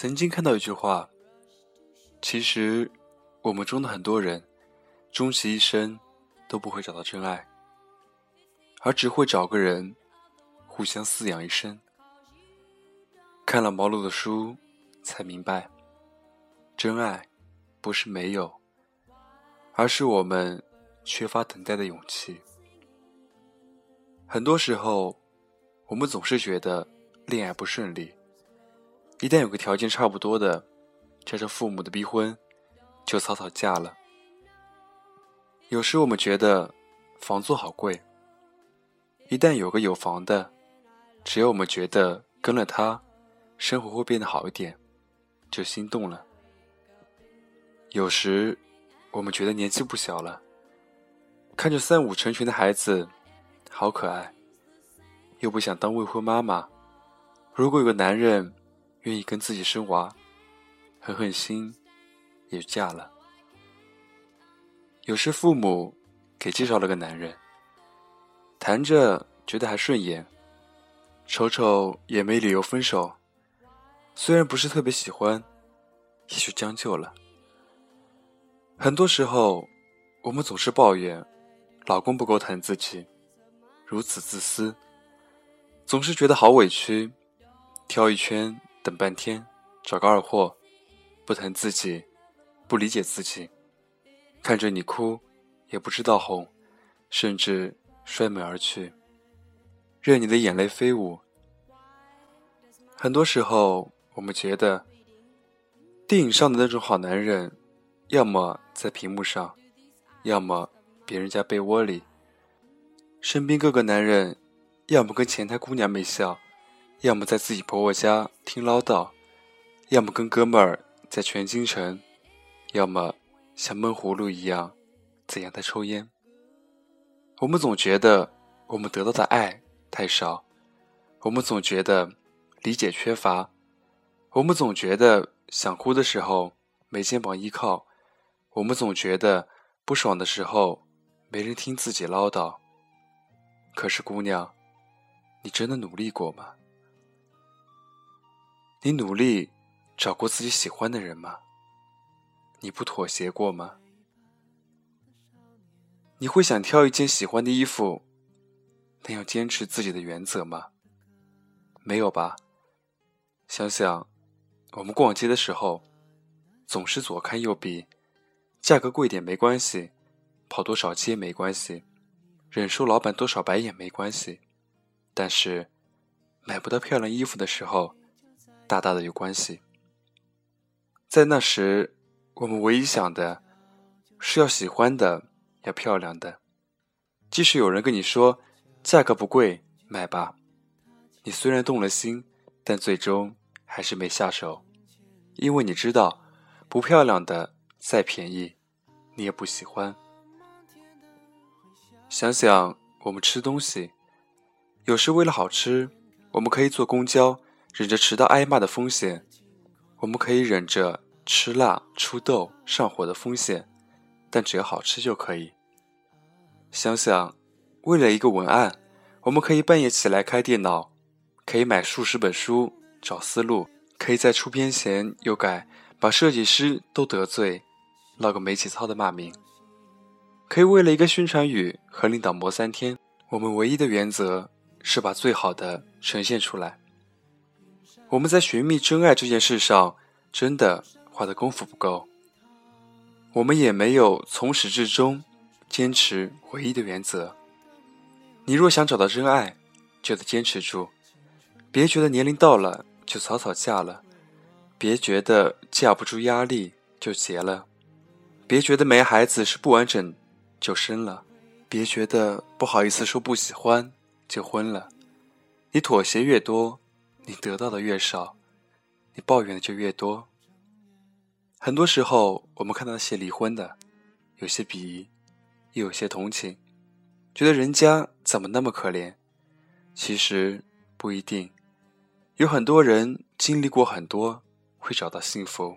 曾经看到一句话，其实我们中的很多人，终其一生都不会找到真爱，而只会找个人互相饲养一生。看了毛路的书，才明白，真爱不是没有，而是我们缺乏等待的勇气。很多时候，我们总是觉得恋爱不顺利。一旦有个条件差不多的，加上父母的逼婚，就草草嫁了。有时我们觉得房租好贵，一旦有个有房的，只要我们觉得跟了他，生活会变得好一点，就心动了。有时我们觉得年纪不小了，看着三五成群的孩子，好可爱，又不想当未婚妈妈。如果有个男人。愿意跟自己生娃，狠狠心也嫁了。有时父母给介绍了个男人，谈着觉得还顺眼，瞅瞅也没理由分手。虽然不是特别喜欢，也就将就了。很多时候，我们总是抱怨老公不够疼自己，如此自私，总是觉得好委屈，挑一圈。等半天，找个二货，不疼自己，不理解自己，看着你哭，也不知道哄，甚至摔门而去，任你的眼泪飞舞。很多时候，我们觉得，电影上的那种好男人，要么在屏幕上，要么别人家被窝里，身边各个男人，要么跟前台姑娘没笑。要么在自己婆婆家听唠叨，要么跟哥们儿在全京城，要么像闷葫芦一样在阳台抽烟。我们总觉得我们得到的爱太少，我们总觉得理解缺乏，我们总觉得想哭的时候没肩膀依靠，我们总觉得不爽的时候没人听自己唠叨。可是姑娘，你真的努力过吗？你努力找过自己喜欢的人吗？你不妥协过吗？你会想挑一件喜欢的衣服，但要坚持自己的原则吗？没有吧？想想，我们逛街的时候，总是左看右比，价格贵点没关系，跑多少街没关系，忍受老板多少白眼没关系，但是买不到漂亮衣服的时候。大大的有关系。在那时，我们唯一想的是要喜欢的，要漂亮的。即使有人跟你说价格不贵，买吧，你虽然动了心，但最终还是没下手，因为你知道，不漂亮的再便宜，你也不喜欢。想想我们吃东西，有时为了好吃，我们可以坐公交。忍着迟到挨骂的风险，我们可以忍着吃辣、出痘、上火的风险，但只要好吃就可以。想想，为了一个文案，我们可以半夜起来开电脑，可以买数十本书找思路，可以在出片前又改，把设计师都得罪，闹个没节操的骂名。可以为了一个宣传语和领导磨三天，我们唯一的原则是把最好的呈现出来。我们在寻觅真爱这件事上，真的花的功夫不够。我们也没有从始至终坚持唯一的原则。你若想找到真爱，就得坚持住，别觉得年龄到了就草草嫁了，别觉得架不住压力就结了，别觉得没孩子是不完整就生了，别觉得不好意思说不喜欢就婚了。你妥协越多。你得到的越少，你抱怨的就越多。很多时候，我们看到那些离婚的，有些鄙夷，又有些同情，觉得人家怎么那么可怜？其实不一定，有很多人经历过很多，会找到幸福。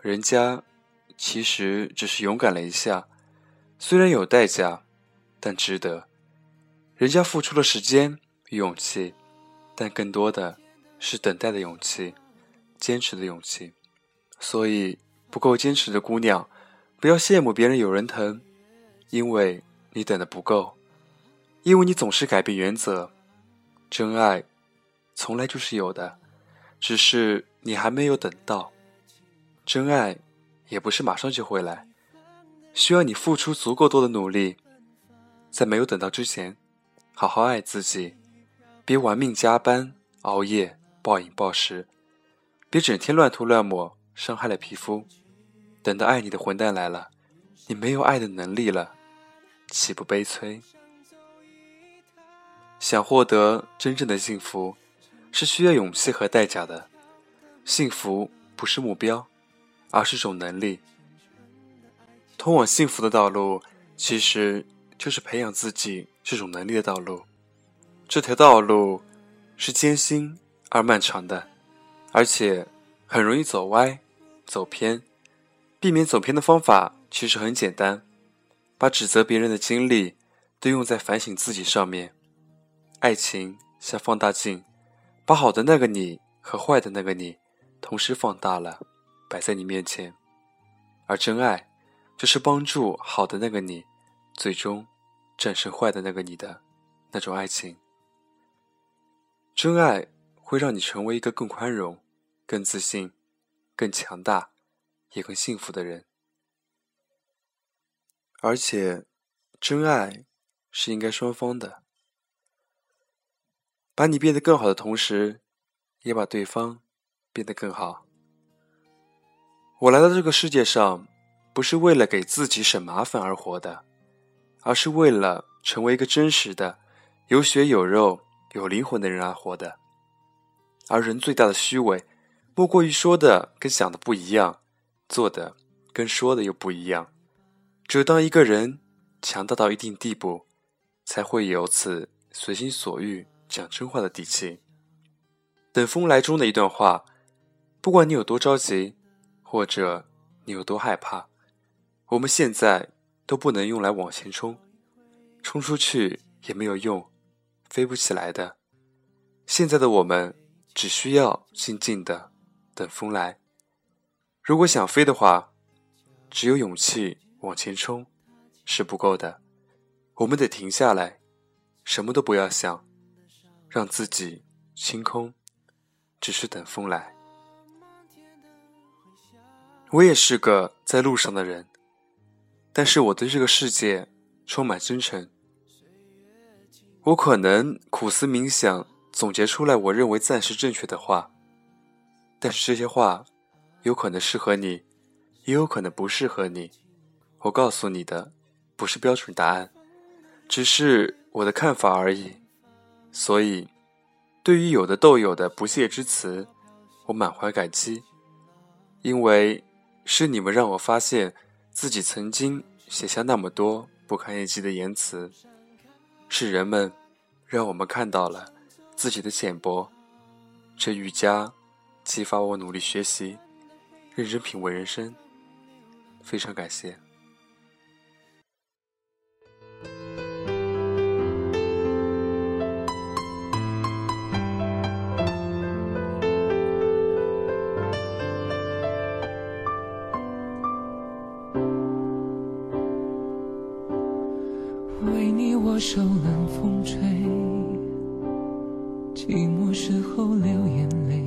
人家其实只是勇敢了一下，虽然有代价，但值得。人家付出了时间与勇气。但更多的是等待的勇气，坚持的勇气。所以，不够坚持的姑娘，不要羡慕别人有人疼，因为你等的不够，因为你总是改变原则。真爱，从来就是有的，只是你还没有等到。真爱，也不是马上就会来，需要你付出足够多的努力。在没有等到之前，好好爱自己，别玩命加班、熬夜、暴饮暴食，别整天乱涂乱抹。伤害了皮肤，等到爱你的混蛋来了，你没有爱的能力了，岂不悲催？想获得真正的幸福，是需要勇气和代价的。幸福不是目标，而是种能力。通往幸福的道路，其实就是培养自己这种能力的道路。这条道路是艰辛而漫长的，而且。很容易走歪、走偏，避免走偏的方法其实很简单，把指责别人的精力都用在反省自己上面。爱情像放大镜，把好的那个你和坏的那个你同时放大了，摆在你面前。而真爱，就是帮助好的那个你，最终战胜坏的那个你的那种爱情。真爱会让你成为一个更宽容。更自信、更强大，也更幸福的人。而且，真爱是应该双方的。把你变得更好的同时，也把对方变得更好。我来到这个世界上，不是为了给自己省麻烦而活的，而是为了成为一个真实的、有血有肉、有灵魂的人而活的。而人最大的虚伪。莫过于说的跟想的不一样，做的跟说的又不一样。只有当一个人强大到一定地步，才会有此随心所欲讲真话的底气。等风来中的一段话，不管你有多着急，或者你有多害怕，我们现在都不能用来往前冲，冲出去也没有用，飞不起来的。现在的我们只需要静静的。等风来。如果想飞的话，只有勇气往前冲是不够的。我们得停下来，什么都不要想，让自己清空，只是等风来。我也是个在路上的人，但是我对这个世界充满真诚。我可能苦思冥想，总结出来我认为暂时正确的话。但是这些话，有可能适合你，也有可能不适合你。我告诉你的，不是标准答案，只是我的看法而已。所以，对于有的豆友的不屑之词，我满怀感激，因为是你们让我发现自己曾经写下那么多不堪一击的言辞，是人们让我们看到了自己的浅薄，这瑜伽。激发我努力学习，认真品味人生。非常感谢。为你我受冷风吹，寂寞时候流眼泪。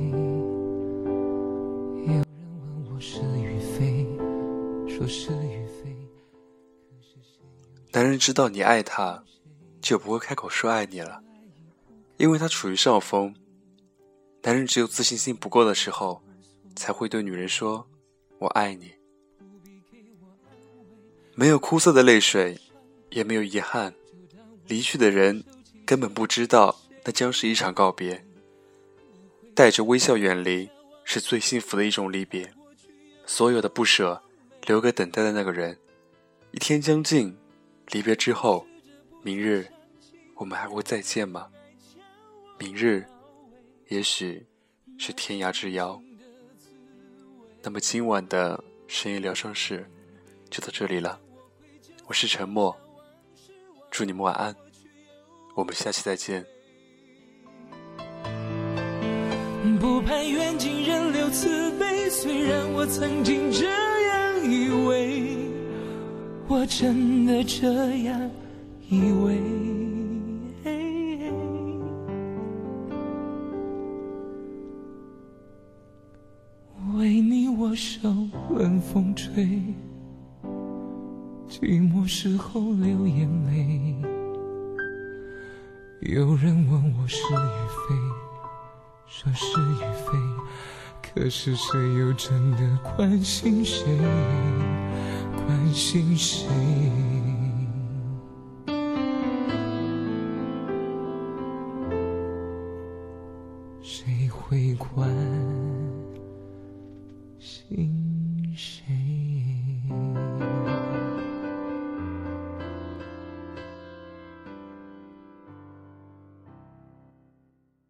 男人知道你爱他，就不会开口说爱你了，因为他处于上风。男人只有自信心不够的时候，才会对女人说“我爱你”。没有哭涩的泪水，也没有遗憾。离去的人根本不知道，那将是一场告别。带着微笑远离，是最幸福的一种离别。所有的不舍，留给等待的那个人。一天将近。离别之后，明日我们还会再见吗？明日也许是天涯之遥。那么今晚的深夜疗伤室就到这里了。我是沉默，祝你们晚安，我们下期再见。不盼缘尽人留慈悲，虽然我曾经这样以为，我真的这样以为。为你我手冷风吹，寂寞时候流眼泪。有人问我是与非，说是与非，可是谁又真的关心谁？关心谁？谁会关心？